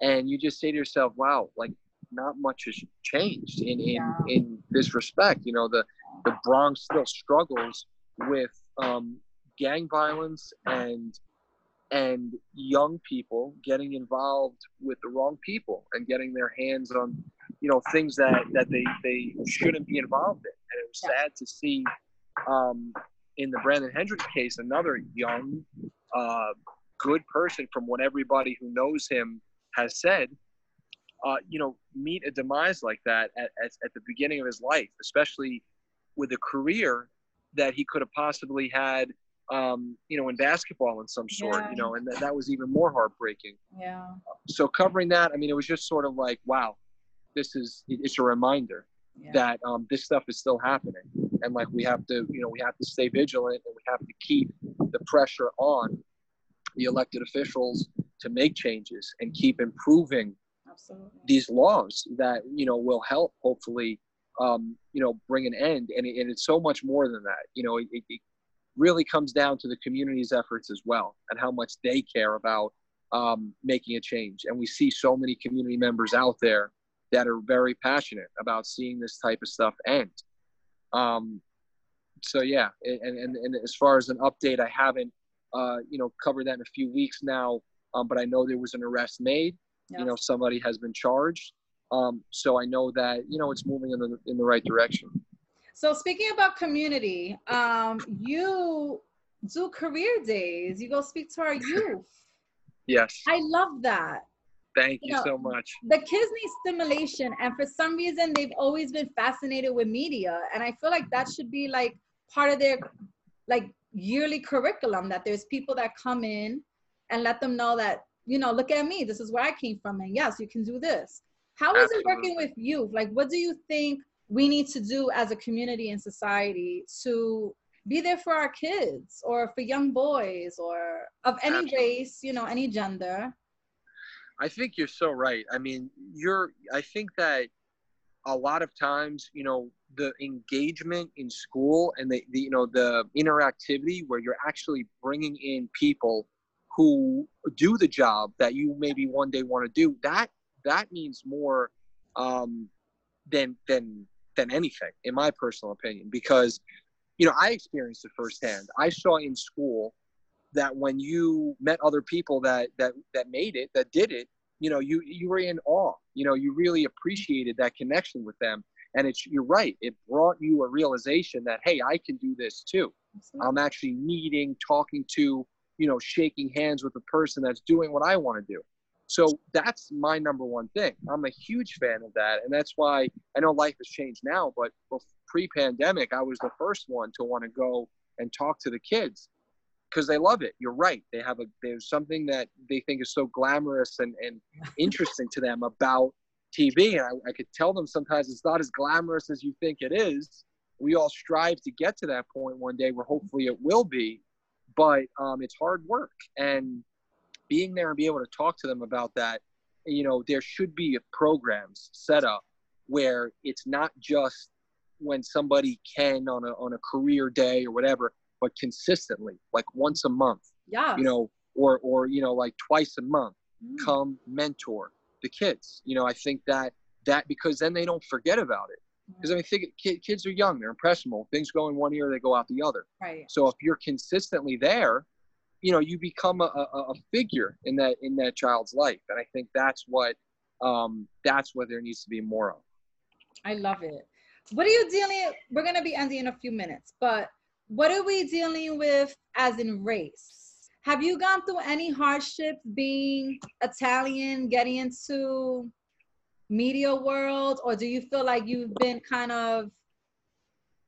[SPEAKER 2] and you just say to yourself, wow, like not much has changed in in, yeah. in this respect. You know, the the Bronx still struggles with um, gang violence and and young people getting involved with the wrong people and getting their hands on you know things that that they they shouldn't be involved in and it was yeah. sad to see um, in the brandon hendricks case another young uh, good person from what everybody who knows him has said uh, you know, meet a demise like that at, at, at, the beginning of his life, especially with a career that he could have possibly had, um, you know, in basketball in some sort, yeah. you know, and th- that was even more heartbreaking.
[SPEAKER 1] Yeah.
[SPEAKER 2] So covering that, I mean, it was just sort of like, wow, this is, it's a reminder yeah. that um, this stuff is still happening. And like, we have to, you know, we have to stay vigilant and we have to keep the pressure on the elected officials to make changes and keep improving. These laws that you know will help hopefully um, you know bring an end. And, it, and it's so much more than that. You know it, it, really comes down to the community's efforts as well and how much they care about um, making a change. And we see so many community members out there that are very passionate about seeing this type of stuff end. Um, so yeah and, and, and as far as an update i haven't uh, you know covered that in a few weeks now um, but i know there was an arrest made you know somebody has been charged. Um, so i know that you know it's moving in the in the right direction.
[SPEAKER 1] So speaking about community um, you do career days you go speak to our youth.
[SPEAKER 2] Yes.
[SPEAKER 1] I love that.
[SPEAKER 2] Thank you, you know, so much.
[SPEAKER 1] the kids need stimulation and for some reason they've always been fascinated with media and i feel like that should be like part of their like yearly curriculum that there's people that come in and let them know that you know, look at me. This is where I came from. And yes, you can do this. How is Absolutely. it working with you? Like, what do you think we need to do as a community and society to be there for our kids or for young boys or of any Absolutely. race, you know, any gender?
[SPEAKER 2] I think you're so right. I mean, you're, I think that a lot of times, you know, the engagement in school and the, the you know, the interactivity where you're actually bringing in people who do the job that you maybe one day want to do, that, that means more um, than, than, than anything, in my personal opinion, because, you know, I experienced it firsthand. I saw in school that when you met other people that that that made it that did it you know you you were in awe. You know you really appreciated that connection with them. And it's you're right it brought you a realization that hey i can do this too. I'm actually meeting talking to you know shaking hands with a person that's doing what i want to do so that's my number one thing i'm a huge fan of that and that's why i know life has changed now but pre-pandemic i was the first one to want to go and talk to the kids because they love it. You're right. They have a there's something that they think is so glamorous and, and interesting to them about TV. And I, I could tell them sometimes it's not as glamorous as you think it is. We all strive to get to that point one day where hopefully it will be, but um, it's hard work. And being there and be able to talk to them about that, you know, there should be programs set up where it's not just when somebody can on a on a career day or whatever but consistently, like once a month.
[SPEAKER 1] Yeah.
[SPEAKER 2] You know, or or you know, like twice a month. Mm. Come mentor the kids. You know, I think that that because then they don't forget about it. Because I mean, think, kids are young; they're impressionable. Things go in one ear, they go out the other.
[SPEAKER 1] Right.
[SPEAKER 2] So if you're consistently there, you know, you become a, a, a figure in that in that child's life, and I think that's what um, that's what there needs to be more of.
[SPEAKER 1] I love it. What are you dealing? We're gonna be ending in a few minutes, but what are we dealing with as in race? Have you gone through any hardships being Italian, getting into media world, or do you feel like you've been kind of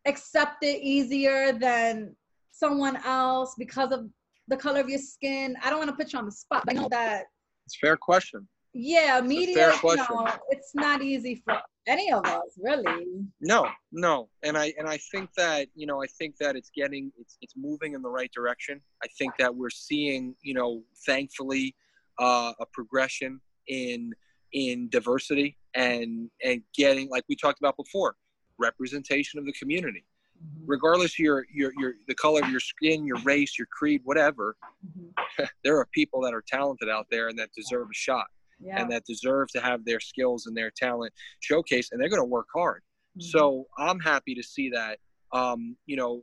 [SPEAKER 1] accepted easier than someone else because of the color of your skin? I don't want to put you on the spot. I know that
[SPEAKER 2] it's fair question.
[SPEAKER 1] Yeah, media, you know, it's not easy for any of us really
[SPEAKER 2] no no and i and i think that you know i think that it's getting it's it's moving in the right direction i think that we're seeing you know thankfully uh, a progression in in diversity and and getting like we talked about before representation of the community mm-hmm. regardless your your your the color of your skin your race your creed whatever mm-hmm. there are people that are talented out there and that deserve a shot yeah. and that deserve to have their skills and their talent showcased, and they're going to work hard. Mm-hmm. So I'm happy to see that, um, you know,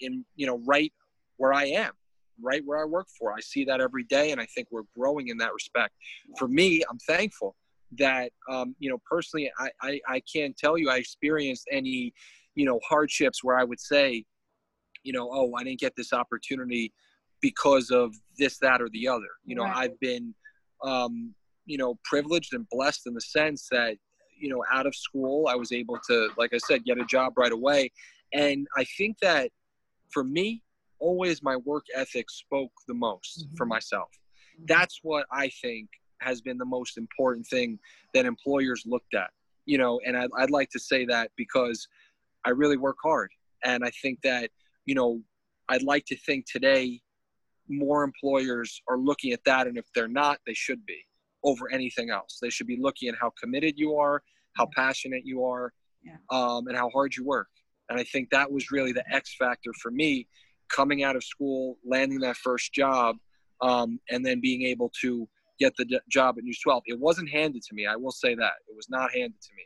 [SPEAKER 2] in you know, right where I am, right where I work for. I see that every day, and I think we're growing in that respect. For me, I'm thankful that um, you know personally, I, I I can't tell you I experienced any you know hardships where I would say, you know, oh, I didn't get this opportunity because of this, that, or the other. You know, right. I've been um, you know privileged and blessed in the sense that you know out of school i was able to like i said get a job right away and i think that for me always my work ethic spoke the most mm-hmm. for myself that's what i think has been the most important thing that employers looked at you know and I'd, I'd like to say that because i really work hard and i think that you know i'd like to think today more employers are looking at that and if they're not they should be over anything else. They should be looking at how committed you are, how passionate you are, yeah. um, and how hard you work. And I think that was really the X factor for me coming out of school, landing that first job, um, and then being able to get the job at News 12. It wasn't handed to me. I will say that. It was not handed to me.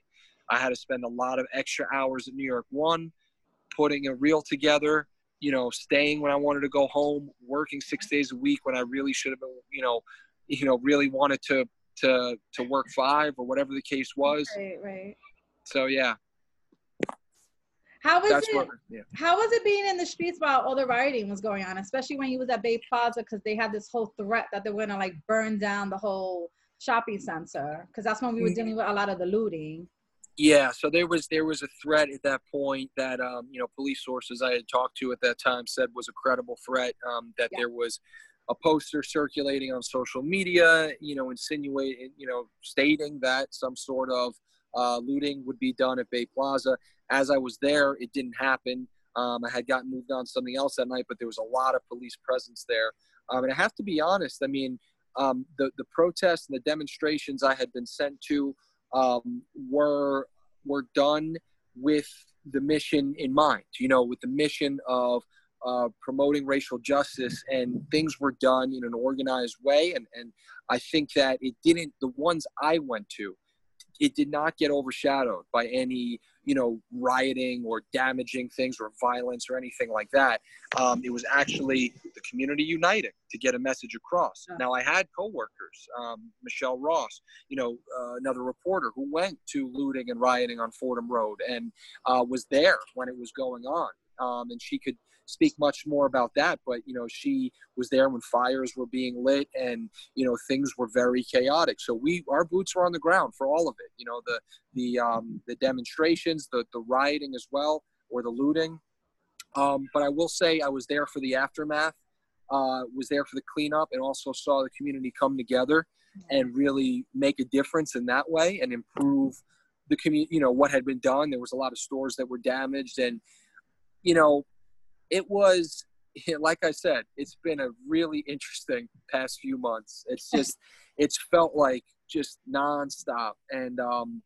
[SPEAKER 2] I had to spend a lot of extra hours at New York One, putting a reel together, you know, staying when I wanted to go home, working six days a week when I really should have been, you know, you know really wanted to to to work five or whatever the case was.
[SPEAKER 1] Right, right.
[SPEAKER 2] So yeah.
[SPEAKER 1] How was That's it? What, yeah. How was it being in the streets while all the rioting was going on, especially when you was at Bay Plaza because they had this whole threat that they were gonna like burn down the whole shopping center because that's when we were mm-hmm. dealing with a lot of the looting.
[SPEAKER 2] Yeah, so there was there was a threat at that point that um, you know police sources I had talked to at that time said was a credible threat um, that yeah. there was a poster circulating on social media, you know, insinuating, you know, stating that some sort of uh, looting would be done at Bay Plaza. As I was there, it didn't happen. Um, I had gotten moved on something else that night, but there was a lot of police presence there. Um, and I have to be honest, I mean, um, the, the protests and the demonstrations I had been sent to um, were, were done with the mission in mind, you know, with the mission of uh, promoting racial justice and things were done in an organized way. And, and I think that it didn't, the ones I went to, it did not get overshadowed by any you know rioting or damaging things or violence or anything like that um, it was actually the community uniting to get a message across. Now i had coworkers um, michelle ross you know uh, another reporter who went to looting and rioting on fordham road and uh, was there when it was going on um, and she could speak much more about that, but you know, she was there when fires were being lit and you know things were very chaotic. So we, our boots were on the ground for all of it. You know, the the um, the demonstrations, the the rioting as well, or the looting. Um, but I will say I was there for the aftermath. Uh, was there for the cleanup and also saw the community come together and really make a difference in that way and improve the community you know what had been done there was a lot of stores that were damaged and you know it was like I said, it's been a really interesting past few months. It's just, it's felt like just nonstop. And, um,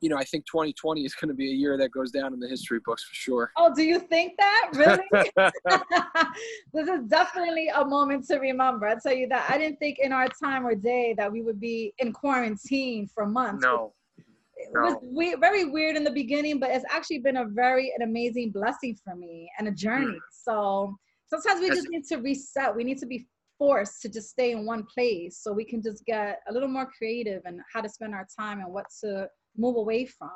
[SPEAKER 2] you know, I think 2020 is going to be a year that goes down in the history books for sure.
[SPEAKER 1] Oh, do you think that? Really? this is definitely a moment to remember. I'll tell you that. I didn't think in our time or day that we would be in quarantine for months.
[SPEAKER 2] No
[SPEAKER 1] it was we- very weird in the beginning, but it's actually been a very an amazing blessing for me and a journey. Mm. So sometimes we just need to reset. We need to be forced to just stay in one place so we can just get a little more creative and how to spend our time and what to move away from.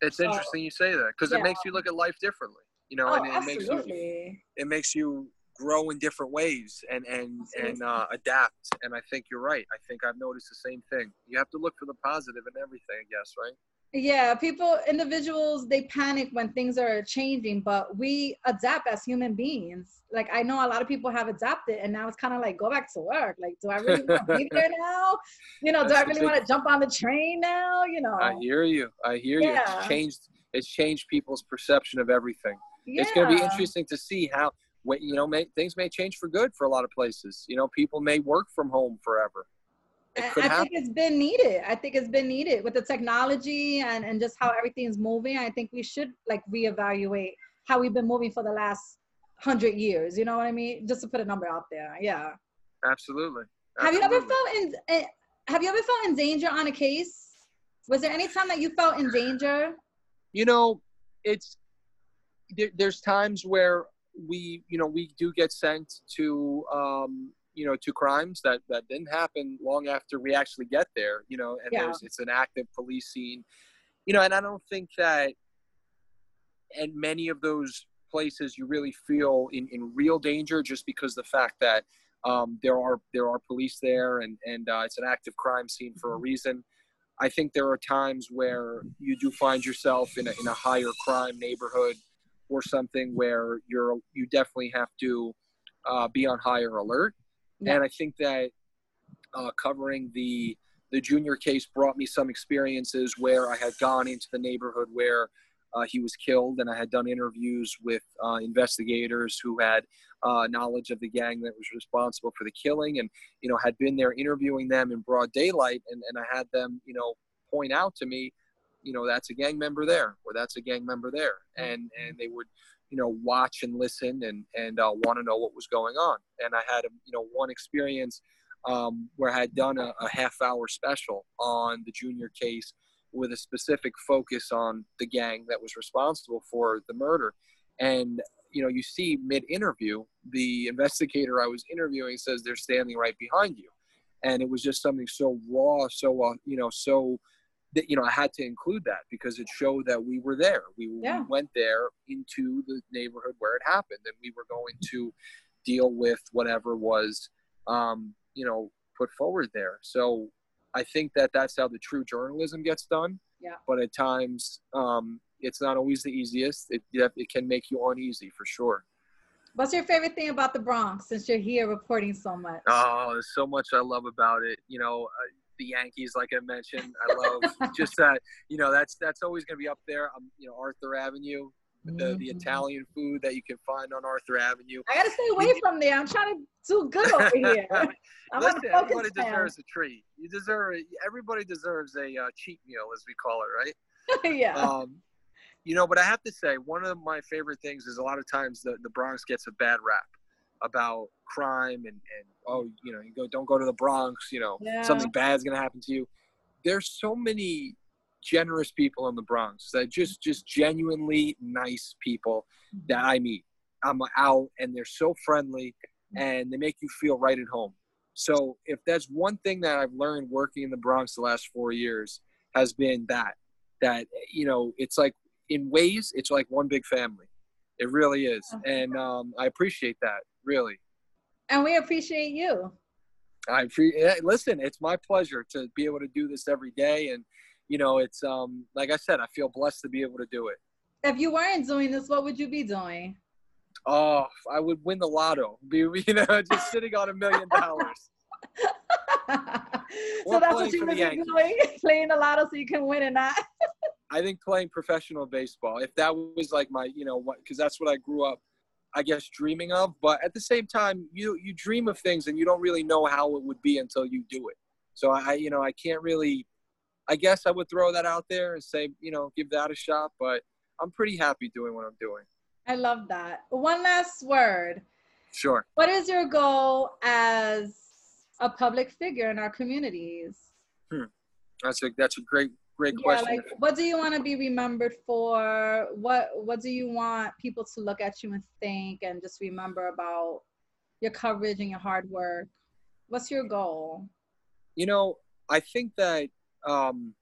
[SPEAKER 2] It's so, interesting you say that because yeah. it makes you look at life differently. You know,
[SPEAKER 1] oh,
[SPEAKER 2] and it
[SPEAKER 1] absolutely.
[SPEAKER 2] makes you it makes you grow in different ways and and and uh, adapt. And I think you're right. I think I've noticed the same thing. You have to look for the positive in everything, I guess, right?
[SPEAKER 1] yeah people individuals they panic when things are changing but we adapt as human beings like i know a lot of people have adapted and now it's kind of like go back to work like do i really want to be there now you know do i really want to jump on the train now you know
[SPEAKER 2] i hear you i hear yeah. you it's changed it's changed people's perception of everything yeah. it's going to be interesting to see how you know may, things may change for good for a lot of places you know people may work from home forever
[SPEAKER 1] I think it's been needed. I think it's been needed with the technology and, and just how everything's moving. I think we should like reevaluate how we've been moving for the last hundred years. You know what I mean? Just to put a number out there. Yeah.
[SPEAKER 2] Absolutely.
[SPEAKER 1] Absolutely. Have you ever felt in? Eh, have you ever felt in danger on a case? Was there any time that you felt in danger?
[SPEAKER 2] You know, it's there, there's times where we, you know, we do get sent to um, you know to crimes that that didn't happen long after we actually get there you know and yeah. there's it's an active police scene you know and i don't think that and many of those places you really feel in, in real danger just because the fact that um, there are there are police there and and uh, it's an active crime scene for a mm-hmm. reason i think there are times where you do find yourself in a, in a higher crime neighborhood or something where you're you definitely have to uh, be on higher alert yeah. And I think that uh, covering the the junior case brought me some experiences where I had gone into the neighborhood where uh, he was killed, and I had done interviews with uh, investigators who had uh, knowledge of the gang that was responsible for the killing, and you know had been there interviewing them in broad daylight, and, and I had them you know point out to me, you know that's a gang member there, or that's a gang member there, and and they would you know watch and listen and and uh, want to know what was going on. And I had you know one experience um, where I had done a, a half hour special on the junior case with a specific focus on the gang that was responsible for the murder. And you know, you see mid interview, the investigator I was interviewing says they're standing right behind you, and it was just something so raw, so uh, you know, so that you know I had to include that because it showed that we were there. We, yeah. we went there into the neighborhood where it happened, and we were going to deal with whatever was um, you know put forward there. So I think that that's how the true journalism gets done.
[SPEAKER 1] Yeah.
[SPEAKER 2] But at times, um, it's not always the easiest. It it can make you uneasy for sure.
[SPEAKER 1] What's your favorite thing about the Bronx since you're here reporting so much?
[SPEAKER 2] Oh, there's so much I love about it. You know, the Yankees, like I mentioned, I love just that. You know, that's that's always going to be up there. Um, you know, Arthur Avenue, the mm-hmm. the Italian food that you can find on Arthur Avenue.
[SPEAKER 1] I gotta stay away from there. I'm trying to do good over here.
[SPEAKER 2] I'm Listen, everybody deserves a treat. You deserve it. everybody deserves a uh, cheat meal, as we call it,
[SPEAKER 1] right? yeah. Um,
[SPEAKER 2] you know, but I have to say, one of my favorite things is a lot of times the, the Bronx gets a bad rap about crime and, and oh, you know, you go don't go to the Bronx, you know, yeah. something bad's gonna happen to you. There's so many generous people in the Bronx that just just genuinely nice people that I meet. I'm out and they're so friendly and they make you feel right at home. So if that's one thing that I've learned working in the Bronx the last four years has been that that you know it's like in ways, it's like one big family. It really is, and um, I appreciate that really.
[SPEAKER 1] And we appreciate you.
[SPEAKER 2] I appreciate. Listen, it's my pleasure to be able to do this every day, and you know, it's um, like I said, I feel blessed to be able to do it.
[SPEAKER 1] If you weren't doing this, what would you be doing?
[SPEAKER 2] Oh, I would win the lotto. Be you know, just sitting on a million dollars.
[SPEAKER 1] so that's what you would be doing, playing the lotto so you can win and not.
[SPEAKER 2] I think playing professional baseball, if that was like my, you know, what, because that's what I grew up, I guess, dreaming of. But at the same time, you you dream of things and you don't really know how it would be until you do it. So I, you know, I can't really. I guess I would throw that out there and say, you know, give that a shot. But I'm pretty happy doing what I'm doing.
[SPEAKER 1] I love that. One last word.
[SPEAKER 2] Sure.
[SPEAKER 1] What is your goal as a public figure in our communities?
[SPEAKER 2] Hmm. That's a that's a great great question.
[SPEAKER 1] Yeah, like what do you want to be remembered for? What what do you want people to look at you and think and just remember about your coverage and your hard work? What's your goal?
[SPEAKER 2] You know, I think that um,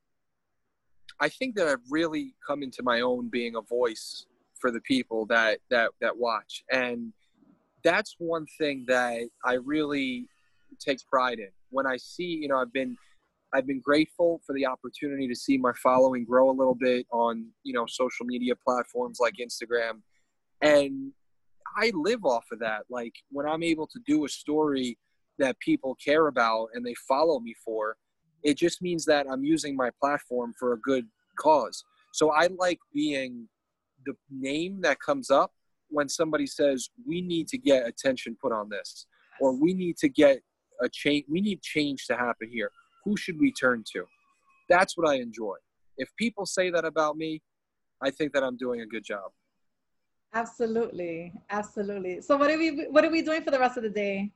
[SPEAKER 2] I think that I've really come into my own being a voice for the people that that that watch, and that's one thing that I really take pride in. When I see, you know, I've been I've been grateful for the opportunity to see my following grow a little bit on, you know, social media platforms like Instagram. And I live off of that. Like when I'm able to do a story that people care about and they follow me for, it just means that I'm using my platform for a good cause. So I like being the name that comes up when somebody says, we need to get attention put on this, or we need to get a change, we need change to happen here who should we turn to? That's what I enjoy. If people say that about me, I think that I'm doing a good job.
[SPEAKER 1] Absolutely, absolutely. So what are we what are we doing for the rest of the day?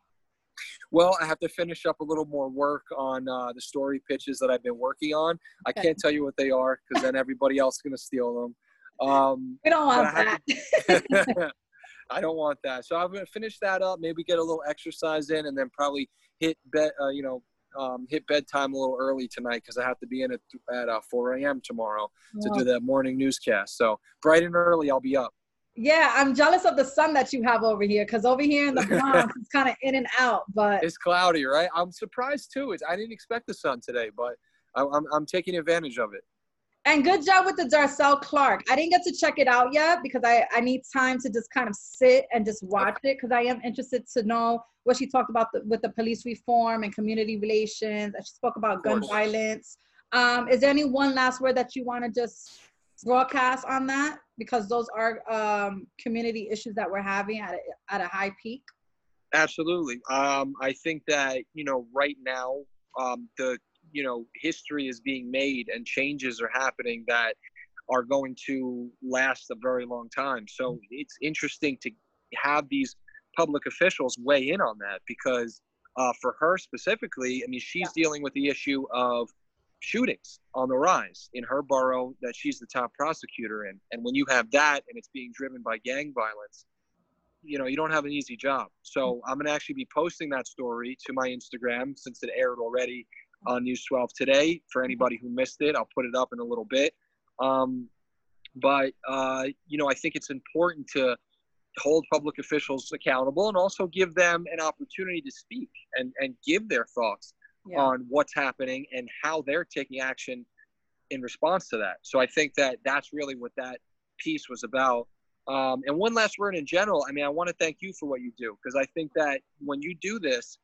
[SPEAKER 2] Well, I have to finish up a little more work on uh, the story pitches that I've been working on. I can't tell you what they are because then everybody else is going to steal them. Um,
[SPEAKER 1] we don't want that.
[SPEAKER 2] To, I don't want that. So I'm going to finish that up. Maybe get a little exercise in, and then probably hit bet. Uh, you know, um, hit bedtime a little early tonight because I have to be in at, at uh, 4 a.m. tomorrow to do that morning newscast. So bright and early, I'll be up.
[SPEAKER 1] Yeah, I'm jealous of the sun that you have over here because over here in the Bronx, it's kind of in and out. But
[SPEAKER 2] it's cloudy, right? I'm surprised too. It's, I didn't expect the sun today, but I'm, I'm taking advantage of it.
[SPEAKER 1] And good job with the Darcel Clark. I didn't get to check it out yet because I, I need time to just kind of sit and just watch it because I am interested to know what she talked about the, with the police reform and community relations. And she spoke about gun violence. Um, is there any one last word that you want to just broadcast on that? Because those are um, community issues that we're having at a, at a high peak.
[SPEAKER 2] Absolutely. Um, I think that, you know, right now, um, the you know history is being made and changes are happening that are going to last a very long time so it's interesting to have these public officials weigh in on that because uh, for her specifically i mean she's yeah. dealing with the issue of shootings on the rise in her borough that she's the top prosecutor in and when you have that and it's being driven by gang violence you know you don't have an easy job so mm-hmm. i'm going to actually be posting that story to my instagram since it aired already on News 12 today. For anybody who missed it, I'll put it up in a little bit. Um, but, uh, you know, I think it's important to hold public officials accountable and also give them an opportunity to speak and, and give their thoughts yeah. on what's happening and how they're taking action in response to that. So I think that that's really what that piece was about. Um, and one last word in general. I mean, I want to thank you for what you do because I think that when you do this,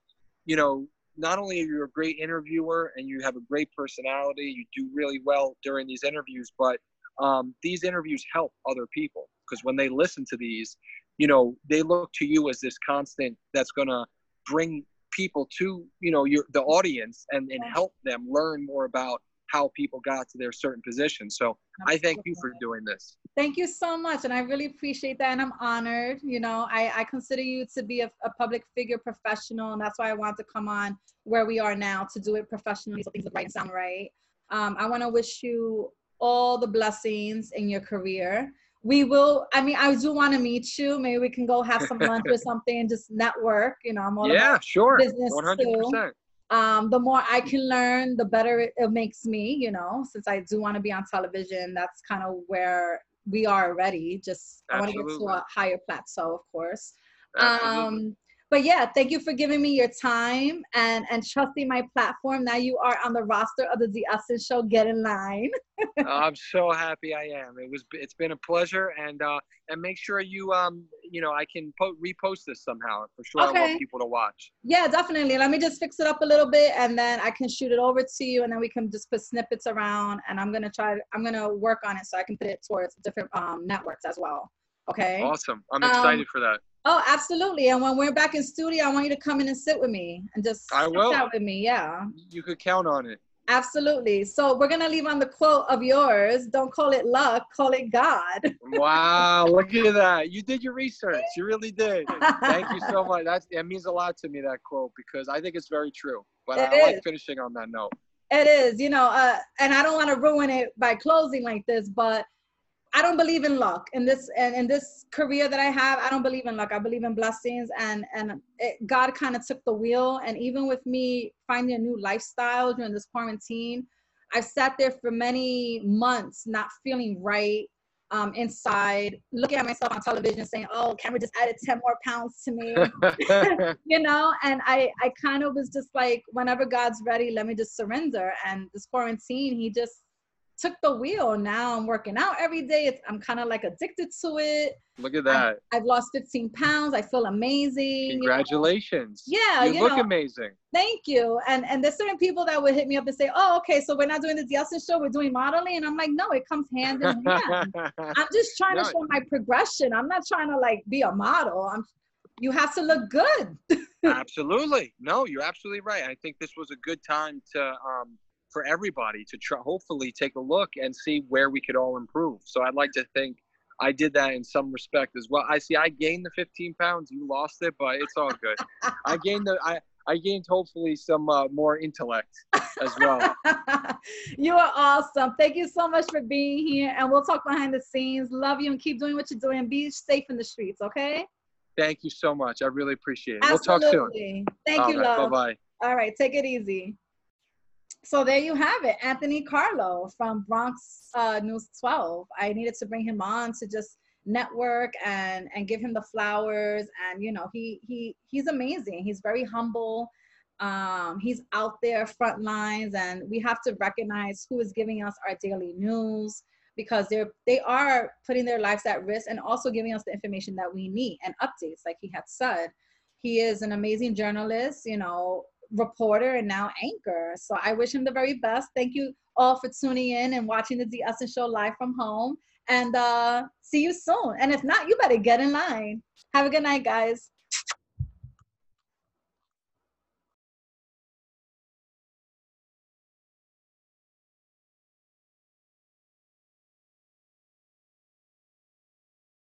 [SPEAKER 2] you know, not only are you a great interviewer and you have a great personality, you do really well during these interviews, but um, these interviews help other people because when they listen to these, you know, they look to you as this constant that's going to bring people to, you know, your the audience and, and help them learn more about how people got to their certain positions. So I thank you for doing this.
[SPEAKER 1] Thank you so much. And I really appreciate that. And I'm honored. You know, I, I consider you to be a, a public figure professional. And that's why I want to come on where we are now to do it professionally so things look right and sound right. Um, I want to wish you all the blessings in your career. We will, I mean, I do want to meet you. Maybe we can go have some lunch or something and just network. You know, I'm all
[SPEAKER 2] yeah,
[SPEAKER 1] about
[SPEAKER 2] sure.
[SPEAKER 1] business
[SPEAKER 2] 100%.
[SPEAKER 1] too um, the more I can learn, the better it, it makes me, you know, since I do want to be on television, that's kind of where we are already. Just I want to get to a higher plateau, of course.
[SPEAKER 2] Absolutely.
[SPEAKER 1] Um, but yeah, thank you for giving me your time and and trusting my platform. Now you are on the roster of the D'essence Show. Get in line.
[SPEAKER 2] I'm so happy I am. It was it's been a pleasure, and uh, and make sure you um you know I can po- repost this somehow for sure.
[SPEAKER 1] Okay.
[SPEAKER 2] I want people to watch.
[SPEAKER 1] Yeah, definitely. Let me just fix it up a little bit, and then I can shoot it over to you, and then we can just put snippets around. And I'm gonna try. I'm gonna work on it so I can put it towards different um, networks as well. Okay.
[SPEAKER 2] Awesome. I'm excited
[SPEAKER 1] Um,
[SPEAKER 2] for that.
[SPEAKER 1] Oh, absolutely. And when we're back in studio, I want you to come in and sit with me and just
[SPEAKER 2] I will.
[SPEAKER 1] out with me. Yeah,
[SPEAKER 2] You could count on it.
[SPEAKER 1] absolutely. So we're gonna leave on the quote of yours. Don't call it luck, call it God.
[SPEAKER 2] Wow, look at that. You did your research. You really did. Thank you so much. That's it means a lot to me that quote because I think it's very true. But
[SPEAKER 1] It
[SPEAKER 2] I like finishing on that note.
[SPEAKER 1] It is, you know, uh, and I don't want to ruin it by closing like this, but I don't believe in luck in this and in this career that I have. I don't believe in luck. I believe in blessings, and and it, God kind of took the wheel. And even with me finding a new lifestyle during this quarantine, I've sat there for many months not feeling right um, inside, looking at myself on television, saying, "Oh, Cameron just added ten more pounds to me." you know and i i kind of was just like whenever god's ready let me just surrender and this quarantine he just took the wheel now i'm working out every day it's, i'm kind of like addicted to it
[SPEAKER 2] look at that.
[SPEAKER 1] i've lost 15 pounds i feel amazing you know.
[SPEAKER 2] Congratulations.
[SPEAKER 1] Yeah,
[SPEAKER 2] You,
[SPEAKER 1] you
[SPEAKER 2] look
[SPEAKER 1] know.
[SPEAKER 2] amazing.
[SPEAKER 1] thank you and and there's certain people that would hit me up and say oh okay so we're not doing the D'essence show we're doing modeling and i'm like no it comes hand in hand i'm just trying
[SPEAKER 2] No.
[SPEAKER 1] to show my progression i'm not trying to like be a model i'm you have to look good
[SPEAKER 2] absolutely. No, you're absolutely right. I think this was a good time to um, for everybody to try hopefully take a look and see where we could all improve. So I'd like to think I did that in some respect as well. I see I gained the 15 pounds, you lost it, but it's all good. I gained the I I gained hopefully some uh, more intellect as well.
[SPEAKER 1] you are awesome. Thank you so much for being here. And we'll talk behind the scenes. Love you and keep doing what you're doing. Be safe in the streets, okay?
[SPEAKER 2] Thank you so much. I really appreciate it. We'll talk soon.
[SPEAKER 1] Absolutely. Thank you,
[SPEAKER 2] Bye
[SPEAKER 1] love.
[SPEAKER 2] bye.
[SPEAKER 1] All right, take it easy. So there you have it, Anthony Carlo from Bronx uh, News 12. I needed to bring him on to just network and and give him the flowers. And you know, he he he's amazing. He's very humble. Um, he's out there front lines, and we have to recognize who is giving us our daily news because they're they are putting their lives at risk and also giving us the information that we need and updates, like he had said. He is an amazing journalist, you know, reporter and now anchor. So I wish him the very best. Thank you all for tuning in and watching the D'essence Show live from home. And uh, see you soon. And if not, you better get in line. Have a good night, guys.